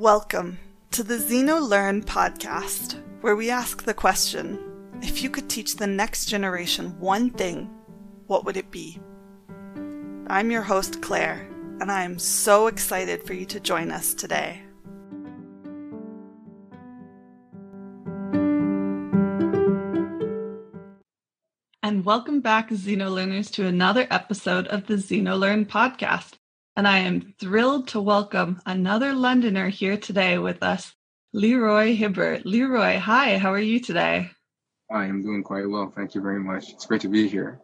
Welcome to the Xenolearn podcast, where we ask the question if you could teach the next generation one thing, what would it be? I'm your host, Claire, and I am so excited for you to join us today. And welcome back, Xenolearners, to another episode of the Xenolearn podcast and I am thrilled to welcome another Londoner here today with us, Leroy Hibbert. Leroy, hi, how are you today? I am doing quite well. Thank you very much. It's great to be here.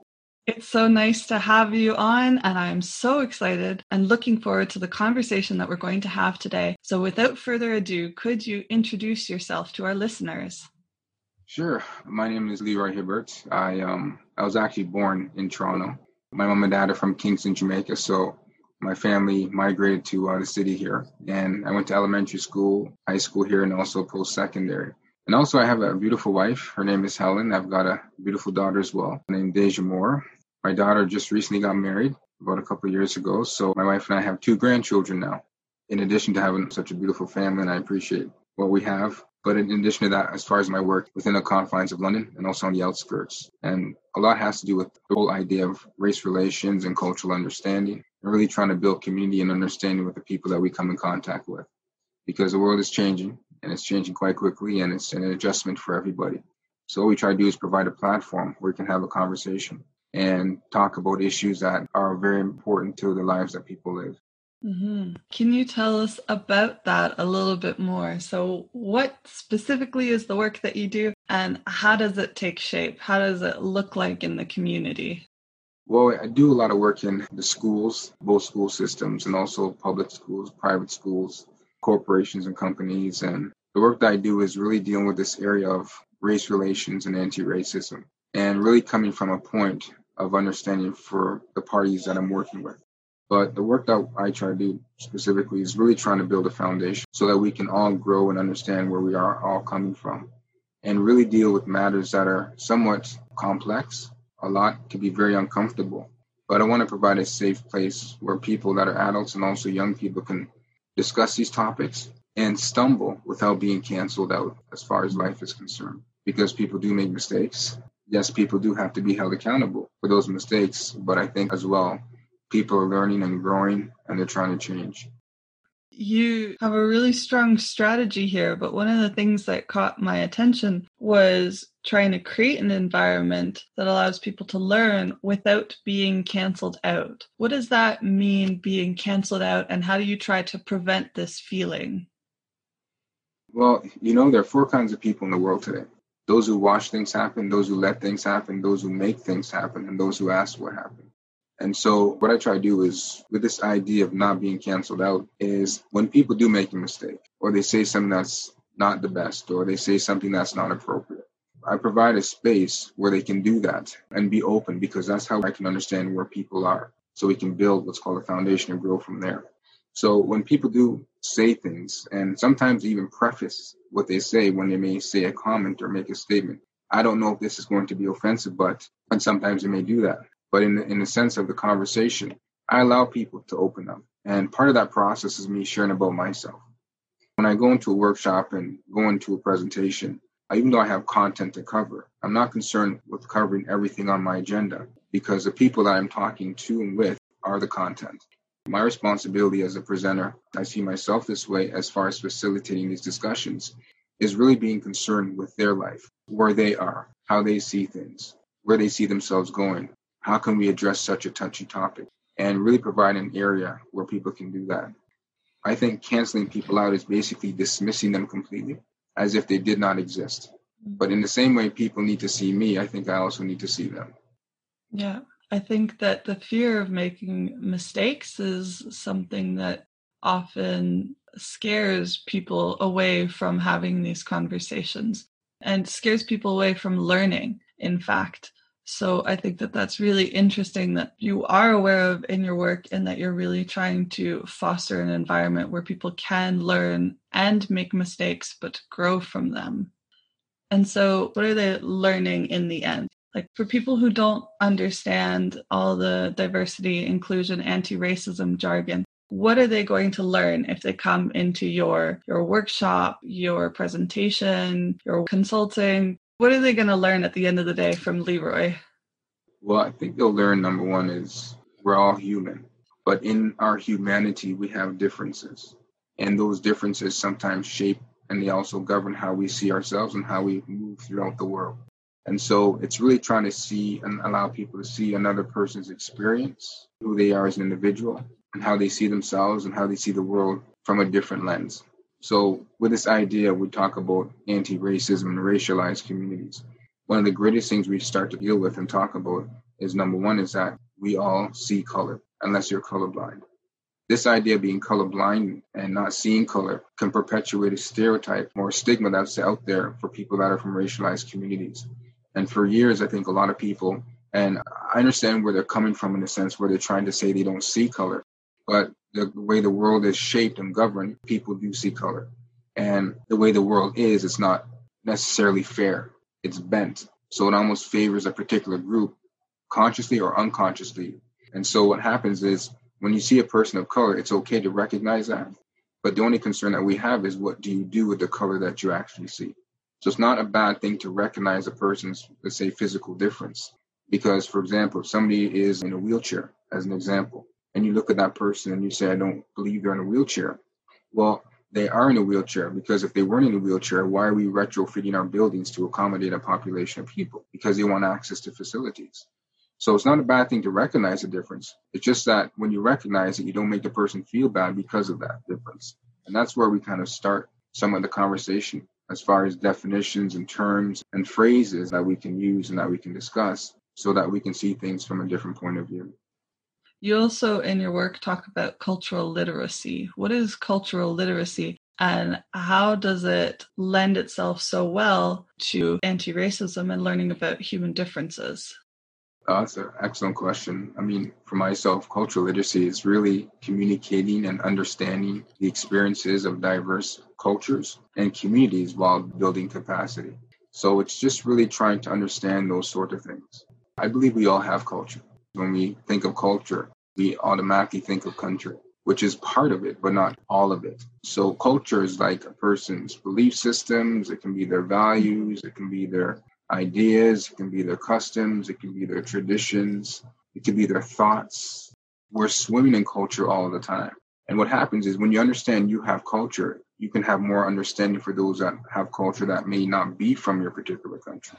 It's so nice to have you on, and I'm so excited and looking forward to the conversation that we're going to have today. So, without further ado, could you introduce yourself to our listeners? Sure. My name is Leroy Hibbert. I um I was actually born in Toronto. My mom and dad are from Kingston, Jamaica, so my family migrated to uh, the city here, and I went to elementary school, high school here, and also post secondary. And also, I have a beautiful wife. Her name is Helen. I've got a beautiful daughter as well, named Deja Moore. My daughter just recently got married about a couple years ago. So my wife and I have two grandchildren now. In addition to having such a beautiful family, and I appreciate what we have. But in addition to that, as far as my work within the confines of London and also on the outskirts, and a lot has to do with the whole idea of race relations and cultural understanding and really trying to build community and understanding with the people that we come in contact with. Because the world is changing and it's changing quite quickly and it's an adjustment for everybody. So what we try to do is provide a platform where we can have a conversation and talk about issues that are very important to the lives that people live. Mm-hmm. Can you tell us about that a little bit more? So, what specifically is the work that you do, and how does it take shape? How does it look like in the community? Well, I do a lot of work in the schools, both school systems, and also public schools, private schools, corporations, and companies. And the work that I do is really dealing with this area of race relations and anti racism, and really coming from a point of understanding for the parties that I'm working with. But the work that I try to do specifically is really trying to build a foundation so that we can all grow and understand where we are all coming from and really deal with matters that are somewhat complex a lot can be very uncomfortable. But I want to provide a safe place where people that are adults and also young people can discuss these topics and stumble without being canceled out as far as life is concerned. Because people do make mistakes. Yes, people do have to be held accountable for those mistakes, but I think as well, people are learning and growing and they're trying to change you have a really strong strategy here, but one of the things that caught my attention was trying to create an environment that allows people to learn without being canceled out. What does that mean, being canceled out, and how do you try to prevent this feeling? Well, you know, there are four kinds of people in the world today those who watch things happen, those who let things happen, those who make things happen, and those who ask what happened. And so what I try to do is with this idea of not being canceled out is when people do make a mistake or they say something that's not the best or they say something that's not appropriate. I provide a space where they can do that and be open because that's how I can understand where people are. So we can build what's called a foundation and grow from there. So when people do say things and sometimes even preface what they say when they may say a comment or make a statement, I don't know if this is going to be offensive, but and sometimes they may do that. But in the, in the sense of the conversation, I allow people to open up. And part of that process is me sharing about myself. When I go into a workshop and go into a presentation, even though I have content to cover, I'm not concerned with covering everything on my agenda because the people that I'm talking to and with are the content. My responsibility as a presenter, I see myself this way as far as facilitating these discussions, is really being concerned with their life, where they are, how they see things, where they see themselves going, how can we address such a touchy topic and really provide an area where people can do that. I think canceling people out is basically dismissing them completely as if they did not exist. But in the same way people need to see me, I think I also need to see them. Yeah. I think that the fear of making mistakes is something that often scares people away from having these conversations and scares people away from learning, in fact. So I think that that's really interesting that you are aware of in your work and that you're really trying to foster an environment where people can learn and make mistakes, but grow from them. And so, what are they learning in the end? Like, for people who don't understand all the diversity, inclusion, anti racism jargon, what are they going to learn if they come into your your workshop your presentation your consulting what are they going to learn at the end of the day from leroy? Well i think they'll learn number one is we're all human but in our humanity we have differences. And those differences sometimes shape and they also govern how we see ourselves and how we move throughout the world. And so it's really trying to see and allow people to see another person's experience who they are as an individual and how they see themselves and how they see the world from a different lens. So, with this idea, we talk about anti racism and racialized communities. One of the greatest things we start to deal with and talk about is number one, is that we all see color unless you're colorblind. This idea of being colorblind and not seeing color can perpetuate a stereotype or stigma that's out there for people that are from racialized communities. And for years, I think a lot of people, and I understand where they're coming from in the sense where they're trying to say they don't see color, but the way the world is shaped and governed, people do see color. And the way the world is, it's not necessarily fair. It's bent. So it almost favors a particular group consciously or unconsciously. And so what happens is when you see a person of color, it's okay to recognize that. But the only concern that we have is what do you do with the color that you actually see? So it's not a bad thing to recognize a person's, let's say, physical difference. Because, for example, if somebody is in a wheelchair, as an example, and you look at that person and you say, I don't believe they're in a wheelchair. Well, they are in a wheelchair because if they weren't in a wheelchair, why are we retrofitting our buildings to accommodate a population of people? Because they want access to facilities. So it's not a bad thing to recognize the difference. It's just that when you recognize it, you don't make the person feel bad because of that difference. And that's where we kind of start some of the conversation as far as definitions and terms and phrases that we can use and that we can discuss so that we can see things from a different point of view. You also, in your work, talk about cultural literacy. What is cultural literacy and how does it lend itself so well to anti racism and learning about human differences? Oh, that's an excellent question. I mean, for myself, cultural literacy is really communicating and understanding the experiences of diverse cultures and communities while building capacity. So it's just really trying to understand those sort of things. I believe we all have culture. When we think of culture, we automatically think of country, which is part of it, but not all of it. So culture is like a person's belief systems, it can be their values, it can be their ideas, it can be their customs, it can be their traditions, it can be their thoughts. We're swimming in culture all the time. And what happens is when you understand you have culture, you can have more understanding for those that have culture that may not be from your particular country.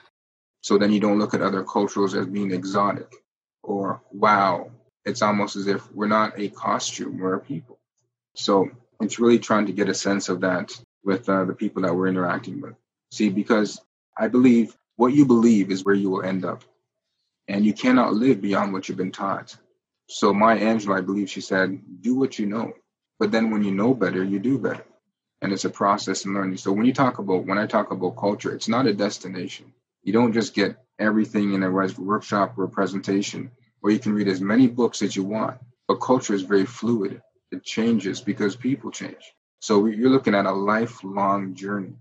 So then you don't look at other cultures as being exotic or wow. It's almost as if we're not a costume, we're a people. So it's really trying to get a sense of that with uh, the people that we're interacting with. See, because I believe what you believe is where you will end up. And you cannot live beyond what you've been taught. So Maya Angelou, I believe she said, do what you know. But then when you know better, you do better. And it's a process in learning. So when you talk about, when I talk about culture, it's not a destination. You don't just get everything in a workshop or a presentation, or you can read as many books as you want. But culture is very fluid. It changes because people change. So you're looking at a lifelong journey.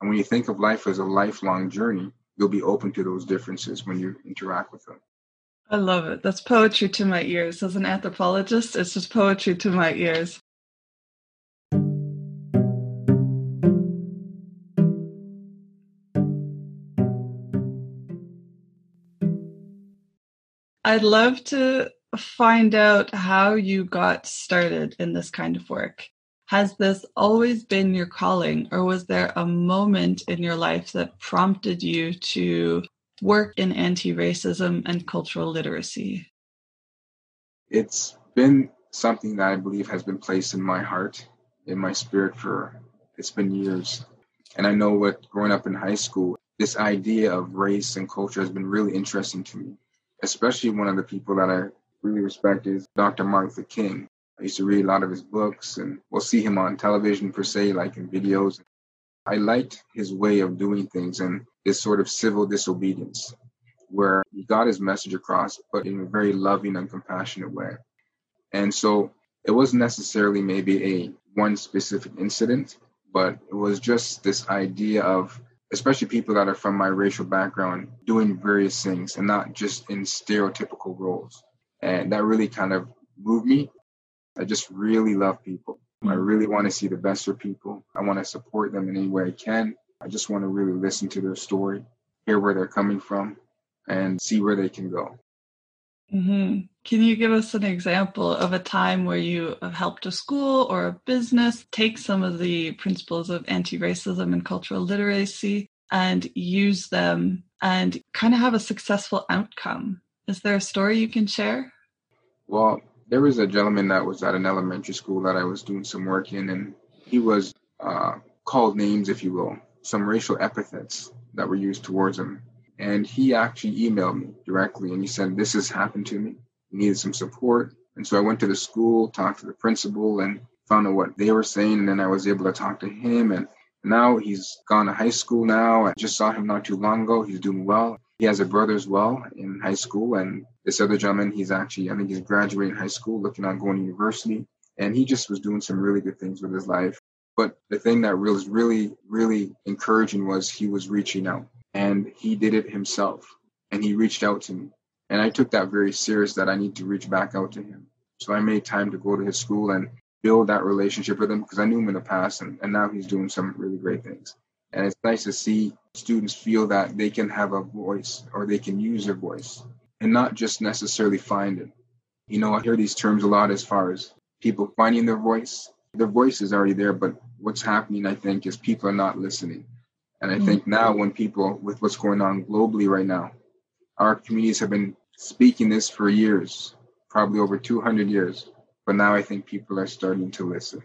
And when you think of life as a lifelong journey, you'll be open to those differences when you interact with them. I love it. That's poetry to my ears. As an anthropologist, it's just poetry to my ears. I'd love to find out how you got started in this kind of work. Has this always been your calling, or was there a moment in your life that prompted you to work in anti racism and cultural literacy? It's been something that I believe has been placed in my heart, in my spirit for it's been years. And I know what growing up in high school, this idea of race and culture has been really interesting to me, especially one of the people that I really respect is Dr. Martin Luther King. I used to read a lot of his books and we'll see him on television per se, like in videos. I liked his way of doing things and his sort of civil disobedience, where he got his message across, but in a very loving and compassionate way. And so it wasn't necessarily maybe a one specific incident, but it was just this idea of especially people that are from my racial background doing various things and not just in stereotypical roles. And that really kind of moved me I just really love people. I really want to see the best for people. I want to support them in any way I can. I just want to really listen to their story, hear where they're coming from, and see where they can go. Hmm Can you give us an example of a time where you have helped a school or a business take some of the principles of anti racism and cultural literacy and use them and kind of have a successful outcome? Is there a story you can share? Well, there was a gentleman that was at an elementary school that I was doing some work in, and he was uh, called names, if you will, some racial epithets that were used towards him. And he actually emailed me directly and he said, This has happened to me. He needed some support. And so I went to the school, talked to the principal, and found out what they were saying. And then I was able to talk to him. And now he's gone to high school now. I just saw him not too long ago. He's doing well. He has a brother as well in high school. And this other gentleman, he's actually, I think he's graduating high school, looking on going to university. And he just was doing some really good things with his life. But the thing that was really, really encouraging was he was reaching out and he did it himself. And he reached out to me. And I took that very serious that I need to reach back out to him. So I made time to go to his school and build that relationship with him because I knew him in the past and, and now he's doing some really great things. And it's nice to see students feel that they can have a voice or they can use their voice and not just necessarily find it. You know, I hear these terms a lot as far as people finding their voice. Their voice is already there, but what's happening, I think, is people are not listening. And I Mm. think now, when people, with what's going on globally right now, our communities have been speaking this for years, probably over 200 years. But now I think people are starting to listen.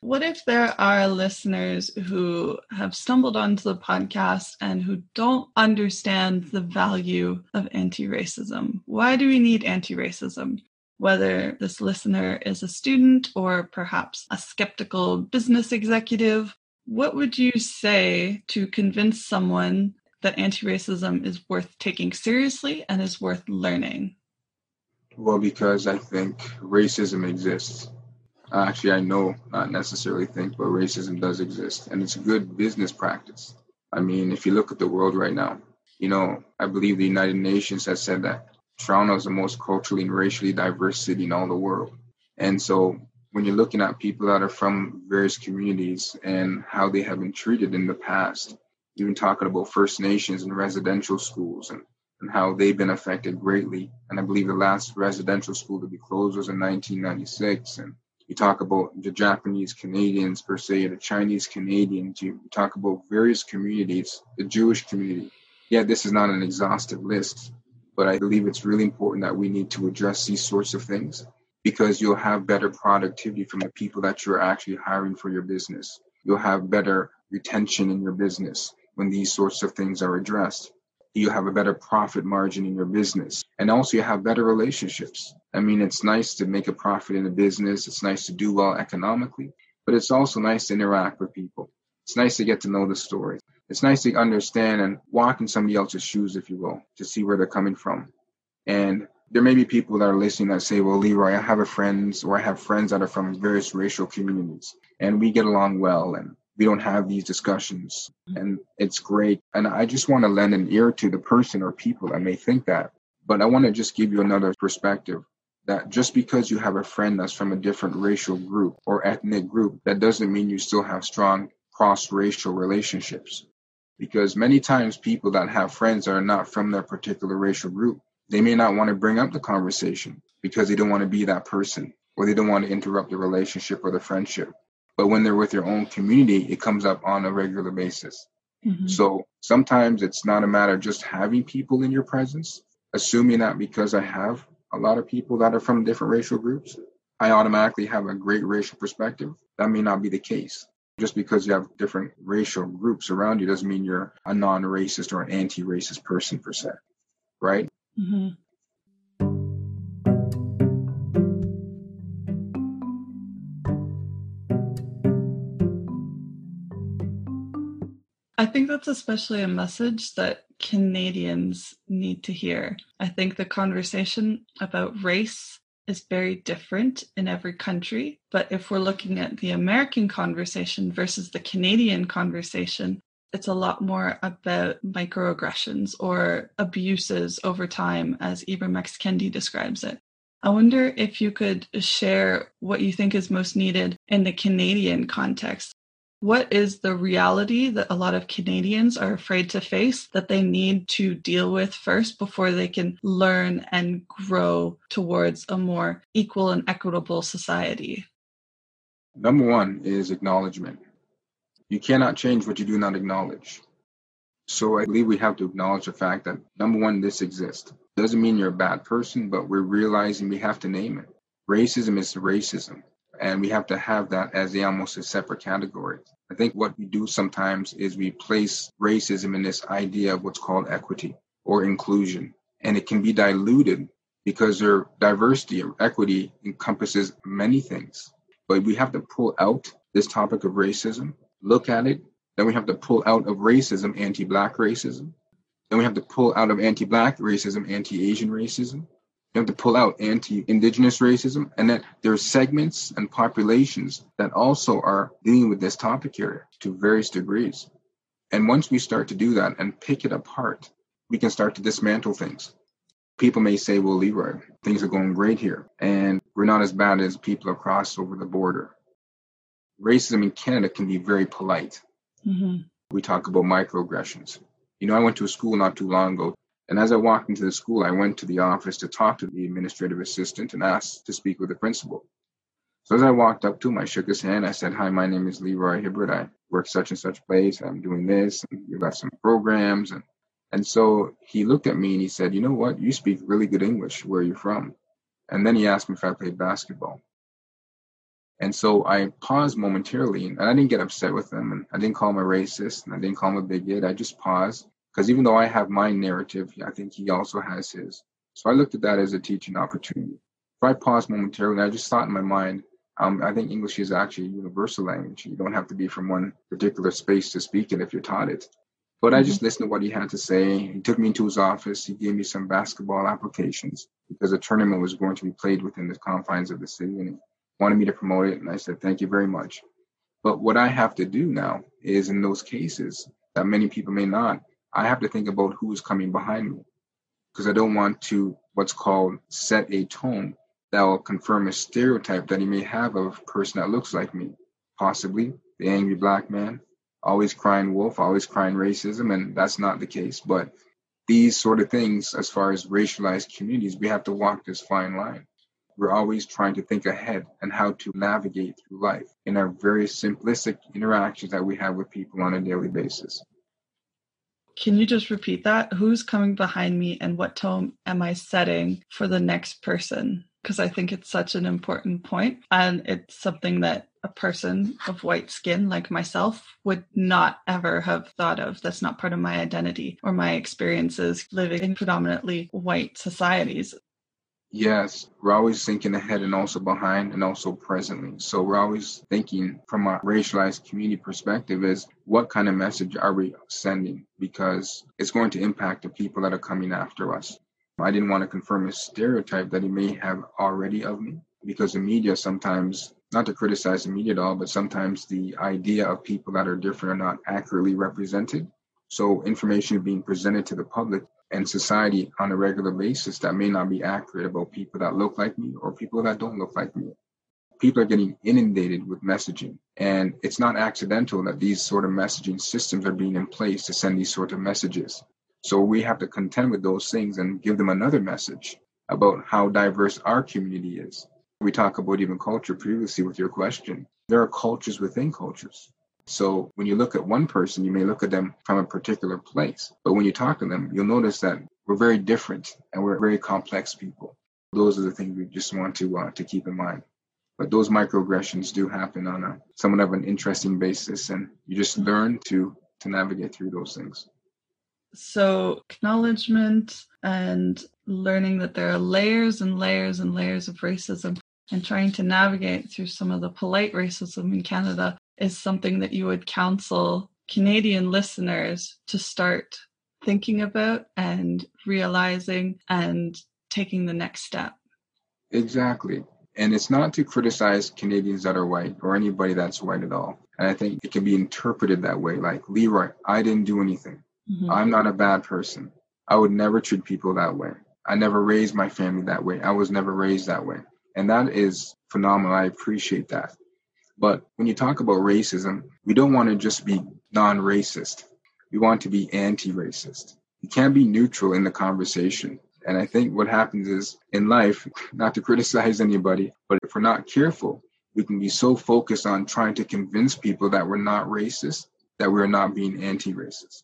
What if there are listeners who have stumbled onto the podcast and who don't understand the value of anti racism? Why do we need anti racism? Whether this listener is a student or perhaps a skeptical business executive, what would you say to convince someone that anti racism is worth taking seriously and is worth learning? Well, because I think racism exists. Actually, I know, not necessarily think, but racism does exist. And it's a good business practice. I mean, if you look at the world right now, you know, I believe the United Nations has said that Toronto is the most culturally and racially diverse city in all the world. And so when you're looking at people that are from various communities and how they have been treated in the past, even talking about First Nations and residential schools and, and how they've been affected greatly. And I believe the last residential school to be closed was in 1996. And you talk about the Japanese Canadians per se, the Chinese Canadians, you talk about various communities, the Jewish community. Yeah, this is not an exhaustive list, but I believe it's really important that we need to address these sorts of things because you'll have better productivity from the people that you're actually hiring for your business. You'll have better retention in your business when these sorts of things are addressed. You have a better profit margin in your business. And also you have better relationships. I mean, it's nice to make a profit in a business. It's nice to do well economically, but it's also nice to interact with people. It's nice to get to know the story. It's nice to understand and walk in somebody else's shoes, if you will, to see where they're coming from. And there may be people that are listening that say, well, Leroy, I have a friends or I have friends that are from various racial communities and we get along well and we don't have these discussions mm-hmm. and it's great. And I just want to lend an ear to the person or people that may think that. But I want to just give you another perspective that just because you have a friend that's from a different racial group or ethnic group, that doesn't mean you still have strong cross racial relationships. Because many times people that have friends that are not from their particular racial group, they may not want to bring up the conversation because they don't want to be that person or they don't want to interrupt the relationship or the friendship. But when they're with their own community, it comes up on a regular basis. Mhm. So sometimes it's not a matter of just having people in your presence, assuming that because I have a lot of people that are from different racial groups, I automatically have a great racial perspective. That may not be the case. Just because you have different racial groups around you doesn't mean you're a non racist or an anti racist person per se, right? Mhm. I think that's especially a message that Canadians need to hear. I think the conversation about race is very different in every country. But if we're looking at the American conversation versus the Canadian conversation, it's a lot more about microaggressions or abuses over time, as Ibram X. Kendi describes it. I wonder if you could share what you think is most needed in the Canadian context. What is the reality that a lot of Canadians are afraid to face that they need to deal with first before they can learn and grow towards a more equal and equitable society? Number one is acknowledgement. You cannot change what you do not acknowledge. So I believe we have to acknowledge the fact that number one, this exists. Doesn't mean you're a bad person, but we're realizing we have to name it. Racism is racism, and we have to have that as almost a separate category. I think what we do sometimes is we place racism in this idea of what's called equity or inclusion, and it can be diluted because their diversity or equity encompasses many things. But we have to pull out this topic of racism, look at it, then we have to pull out of racism anti black racism. Then we have to pull out of anti black racism anti Asian racism. We have to pull out anti indigenous racism. And then there are segments and populations that also are dealing with this topic here to various degrees. And once we start to do that and pick it apart, we can start to dismantle things. People may say, well, Leroy, things are going great here, and we're not as bad as people across over the border. Racism in Canada can be very polite. Mm-hmm. We talk about microaggressions. You know, I went to a school not too long ago, and as I walked into the school, I went to the office to talk to the administrative assistant and asked to speak with the principal. So as I walked up to him, I shook his hand. I said, Hi, my name is Leroy Hibbert. I work such and such place. I'm doing this. And you've got some programs. And, and so he looked at me and he said, You know what? You speak really good English. Where are you from? And then he asked me if I played basketball. And so I paused momentarily and I didn't get upset with him and I didn't call him a racist and I didn't call him a bigot. I just paused because even though I have my narrative, I think he also has his. So I looked at that as a teaching opportunity. If I paused momentarily, I just thought in my mind, um, I think English is actually a universal language. You don't have to be from one particular space to speak it if you're taught it. But I just mm-hmm. listened to what he had to say. He took me into his office. He gave me some basketball applications because a tournament was going to be played within the confines of the city. And wanted me to promote it. And I said, thank you very much. But what I have to do now is in those cases that many people may not, I have to think about who is coming behind me because I don't want to what's called set a tone that will confirm a stereotype that he may have of a person that looks like me, possibly the angry black man, always crying wolf, always crying racism, and that's not the case. But these sort of things, as far as racialized communities, we have to walk this fine line we're always trying to think ahead and how to navigate through life in our very simplistic interactions that we have with people on a daily basis. Can you just repeat that? Who's coming behind me and what tone am I setting for the next person? Because I think it's such an important point and it's something that a person of white skin like myself would not ever have thought of. That's not part of my identity or my experiences living in predominantly white societies. Yes, we're always thinking ahead and also behind and also presently. So we're always thinking from a racialized community perspective is what kind of message are we sending? Because it's going to impact the people that are coming after us. I didn't want to confirm a stereotype that he may have already of me because the media sometimes, not to criticize the media at all, but sometimes the idea of people that are different are not accurately represented. So information being presented to the public and society on a regular basis that may not be accurate about people that look like me or people that don't look like me. People are getting inundated with messaging, and it's not accidental that these sort of messaging systems are being in place to send these sort of messages. So we have to contend with those things and give them another message about how diverse our community is. We talk about even culture previously with your question. There are cultures within cultures. So when you look at one person, you may look at them from a particular place. But when you talk to them, you'll notice that we're very different and we're very complex people. Those are the things we just want to uh, to keep in mind. But those microaggressions do happen on a somewhat of an interesting basis, and you just learn to to navigate through those things. So acknowledgement and learning that there are layers and layers and layers of racism and trying to navigate through some of the polite racism in Canada is something that you would counsel Canadian listeners to start thinking about and realizing and taking the next step? Exactly. And it's not to criticize Canadians that are white or anybody that's white at all. And I think it can be interpreted that way like, Leroy, I didn't do anything. Mm-hmm. I'm not a bad person. I would never treat people that way. I never raised my family that way. I was never raised that way. And that is phenomenal. I appreciate that. But when you talk about racism, we don't want to just be non racist. We want to be anti racist. You can't be neutral in the conversation. And I think what happens is in life, not to criticize anybody, but if we're not careful, we can be so focused on trying to convince people that we're not racist that we're not being anti racist.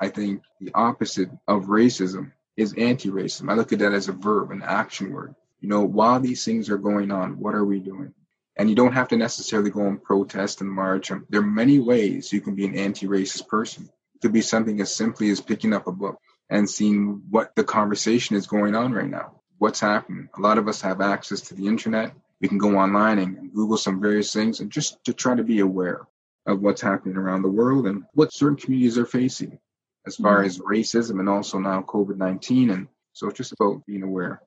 I think the opposite of racism is anti racism. I look at that as a verb, an action word. You know, while these things are going on, what are we doing? And you don't have to necessarily go and protest and march. There are many ways you can be an anti racist person. It could be something as simply as picking up a book and seeing what the conversation is going on right now. What's happening? A lot of us have access to the internet. We can go online and Google some various things and just to try to be aware of what's happening around the world and what certain communities are facing as far mm-hmm. as racism and also now COVID 19. And so it's just about being aware.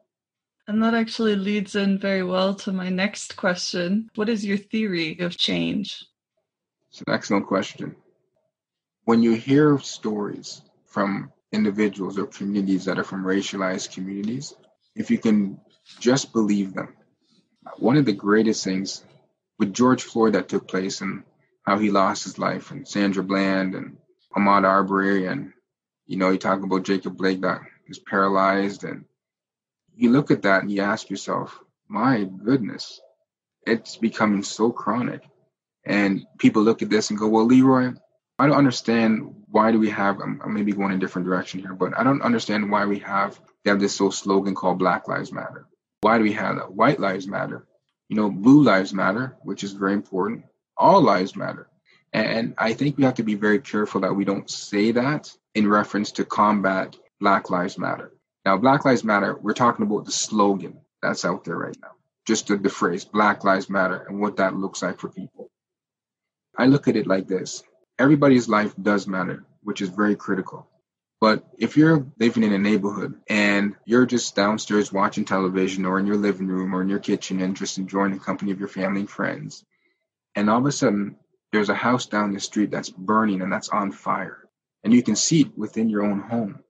And that actually leads in very well to my next question. What is your theory of change? It's an excellent question. When you hear stories from individuals or communities that are from racialized communities, if you can just believe them, one of the greatest things with George Floyd that took place and how he lost his life, and Sandra Bland and Ahmaud Arbery, and you know, you talk about Jacob Blake that is paralyzed, and you look at that and you ask yourself, my goodness, it's becoming so chronic. And people look at this and go, well, Leroy, I don't understand why do we have, I'm, maybe going in a different direction here, but I don't understand why we have, they have this whole slogan called Black Lives Matter. Why do we have that? White lives matter. You know, blue lives matter, which is very important. All lives matter. And I think we have to be very careful that we don't say that in reference to combat Black Lives Matter. Now, Black Lives Matter, we're talking about the slogan that's out there right now, just the, the phrase Black Lives Matter and what that looks like for people. I look at it like this everybody's life does matter, which is very critical. But if you're living in a neighborhood and you're just downstairs watching television or in your living room or in your kitchen and just enjoying the company of your family and friends, and all of a sudden there's a house down the street that's burning and that's on fire, and you can see it within your own home,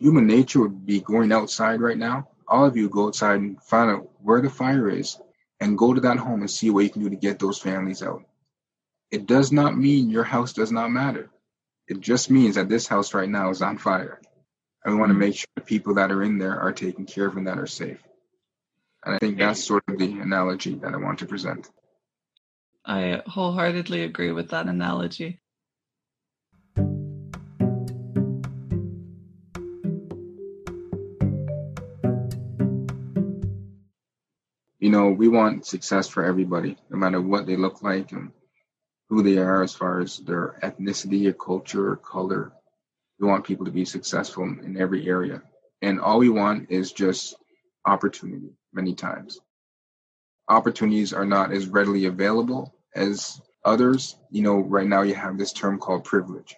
human nature would be going outside right now. All of you go outside and find out where the fire is and go to that home and see what you can do to get those families out. It does not mean your house does not matter. It just means that this house right now is on fire. And we want to mm-hmm. make sure the people that are in there are taken care of and that are safe. And I think that's sort of the analogy that I want to present. I wholeheartedly agree with that analogy. You know, we want success for everybody, no matter what they look like and who they are as far as their ethnicity or culture or color. We want people to be successful in every area. And all we want is just opportunity many times. Opportunities are not as readily available as others. You know, right now you have this term called privilege.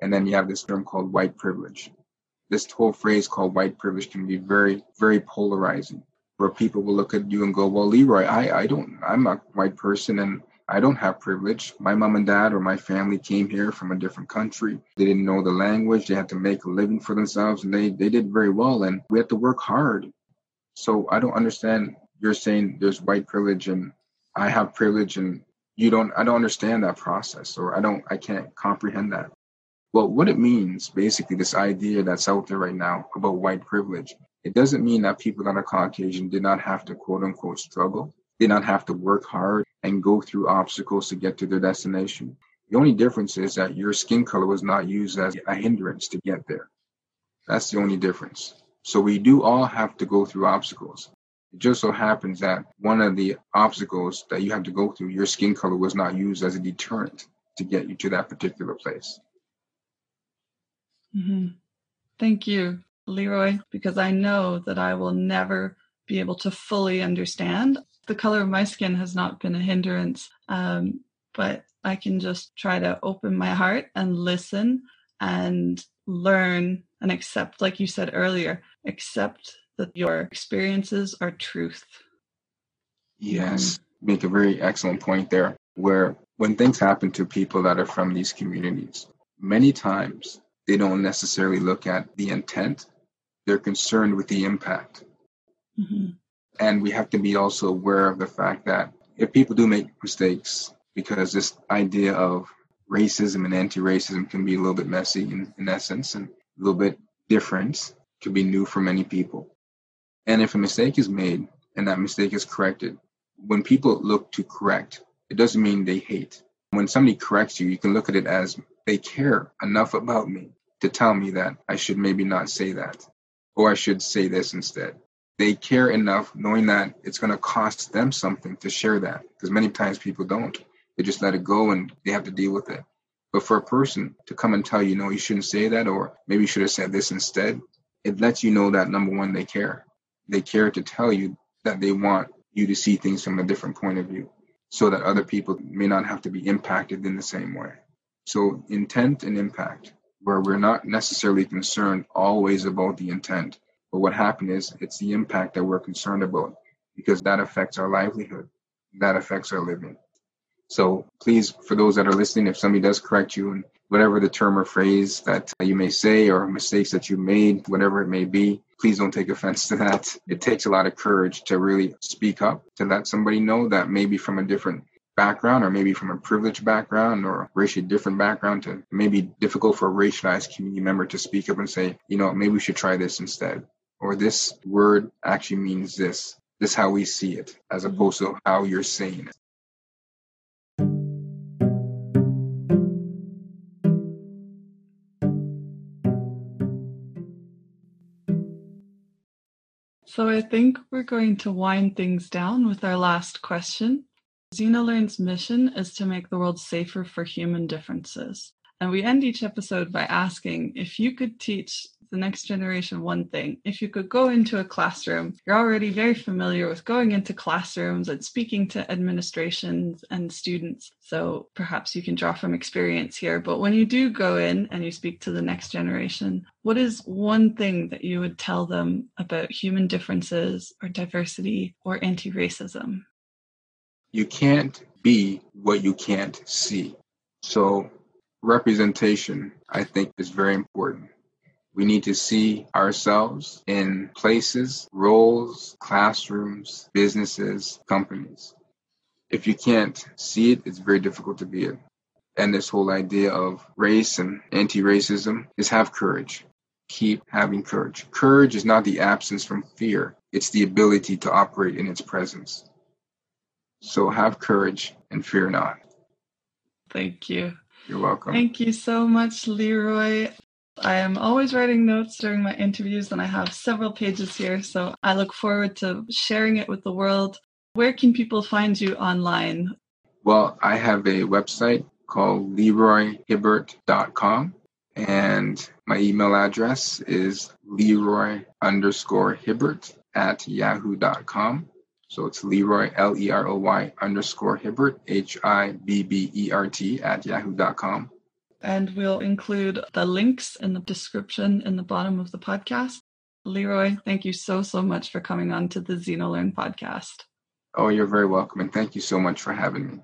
And then you have this term called white privilege. This whole phrase called white privilege can be very, very polarizing, where people will look at you and go, Well, Leroy, I, I don't, I'm a white person and I don't have privilege. My mom and dad or my family came here from a different country. They didn't know the language. They had to make a living for themselves and they, they did very well. And we had to work hard. So I don't understand. You're saying there's white privilege and I have privilege and you don't, I don't understand that process or I don't, I can't comprehend that. Well, what it means, basically, this idea that's out there right now about white privilege, it doesn't mean that people that are Caucasian did not have to quote unquote struggle did not have to work hard and go through obstacles to get to their destination. The only difference is that your skin color was not used as a hindrance to get there. That's the only difference. So we do all have to go through obstacles. It just so happens that one of the obstacles that you have to go through, your skin color was not used as a deterrent to get you to that particular place. Mm-hmm. Thank you, Leroy, because I know that I will never be able to fully understand the color of my skin has not been a hindrance, um, but I can just try to open my heart and listen and learn and accept, like you said earlier, accept that your experiences are truth. Yes, make a very excellent point there. Where when things happen to people that are from these communities, many times they don't necessarily look at the intent they're concerned with the impact. Mm-hmm. And we have to be also aware of the fact that if people do make mistakes, because this idea of racism and anti-racism can be a little bit messy in, in essence and a little bit different, can be new for many people. And if a mistake is made and that mistake is corrected, when people look to correct, it doesn't mean they hate. When somebody corrects you, you can look at it as they care enough about me to tell me that I should maybe not say that, or I should say this instead. They care enough knowing that it's going to cost them something to share that, because many times people don't. They just let it go and they have to deal with it. But for a person to come and tell you, no, you shouldn't say that, or maybe you should have said this instead, it lets you know that number one, they care. They care to tell you that they want you to see things from a different point of view so that other people may not have to be impacted in the same way. So, intent and impact, where we're not necessarily concerned always about the intent, but what happened is it's the impact that we're concerned about because that affects our livelihood, that affects our living. So please, for those that are listening, if somebody does correct you and whatever the term or phrase that you may say or mistakes that you made, whatever it may be, please don't take offense to that. It takes a lot of courage to really speak up, to let somebody know that maybe from a different background or maybe from a privileged background or racially different background to maybe difficult for a racialized community member to speak up and say, you know, maybe we should try this instead. Or this word actually means this. This is how we see it, as mm-hmm. opposed to how you're saying it. So I think we're going to wind things down with our last question. XenoLearn's mission is to make the world safer for human differences. And we end each episode by asking if you could teach the next generation one thing. If you could go into a classroom, you're already very familiar with going into classrooms and speaking to administrations and students. So perhaps you can draw from experience here. But when you do go in and you speak to the next generation, what is one thing that you would tell them about human differences or diversity or anti racism? You can't be what you can't see. So representation, I think, is very important. We need to see ourselves in places, roles, classrooms, businesses, companies. If you can't see it, it's very difficult to be it. And this whole idea of race and anti racism is have courage. Keep having courage. Courage is not the absence from fear, it's the ability to operate in its presence. So have courage and fear not. Thank you. You're welcome. Thank you so much, Leroy. I am always writing notes during my interviews, and I have several pages here. So I look forward to sharing it with the world. Where can people find you online? Well, I have a website called leroyhibbert.com, and my email address is leroy underscore hibbert at yahoo.com. So it's Leroy, L E R O Y underscore Hibbert, H I B B E R T, at yahoo.com. And we'll include the links in the description in the bottom of the podcast. Leroy, thank you so, so much for coming on to the XenoLearn podcast. Oh, you're very welcome. And thank you so much for having me.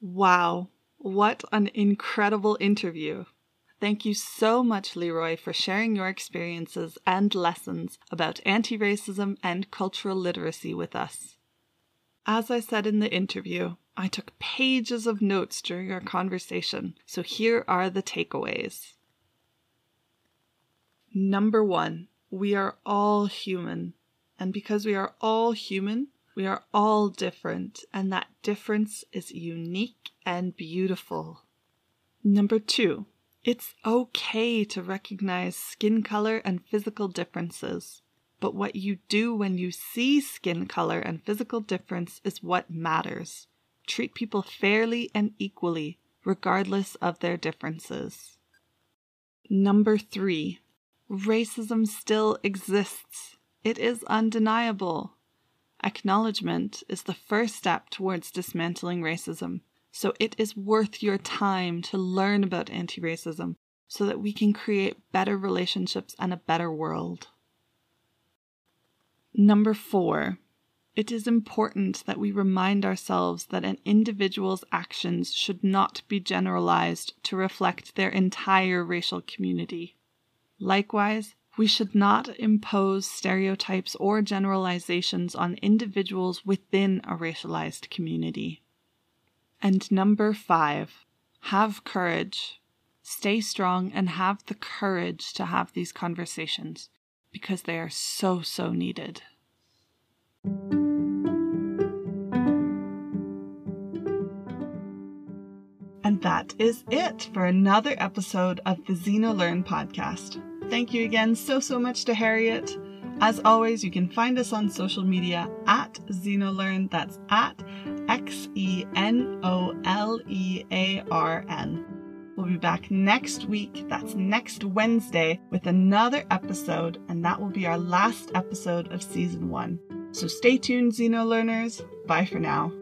Wow, what an incredible interview! Thank you so much, Leroy, for sharing your experiences and lessons about anti racism and cultural literacy with us. As I said in the interview, I took pages of notes during our conversation, so here are the takeaways. Number one, we are all human. And because we are all human, we are all different, and that difference is unique and beautiful. Number two, it's okay to recognize skin color and physical differences. But what you do when you see skin color and physical difference is what matters. Treat people fairly and equally, regardless of their differences. Number three, racism still exists. It is undeniable. Acknowledgement is the first step towards dismantling racism. So it is worth your time to learn about anti racism so that we can create better relationships and a better world. Number four, It is important that we remind ourselves that an individual's actions should not be generalized to reflect their entire racial community. Likewise, we should not impose stereotypes or generalizations on individuals within a racialized community. And number five, have courage. Stay strong and have the courage to have these conversations because they are so, so needed. And that is it for another episode of the XenoLearn podcast. Thank you again so, so much to Harriet. As always, you can find us on social media at XenoLearn. That's at X E N O L E A R N. We'll be back next week, that's next Wednesday, with another episode, and that will be our last episode of season one. So stay tuned, Xenolearners. Bye for now.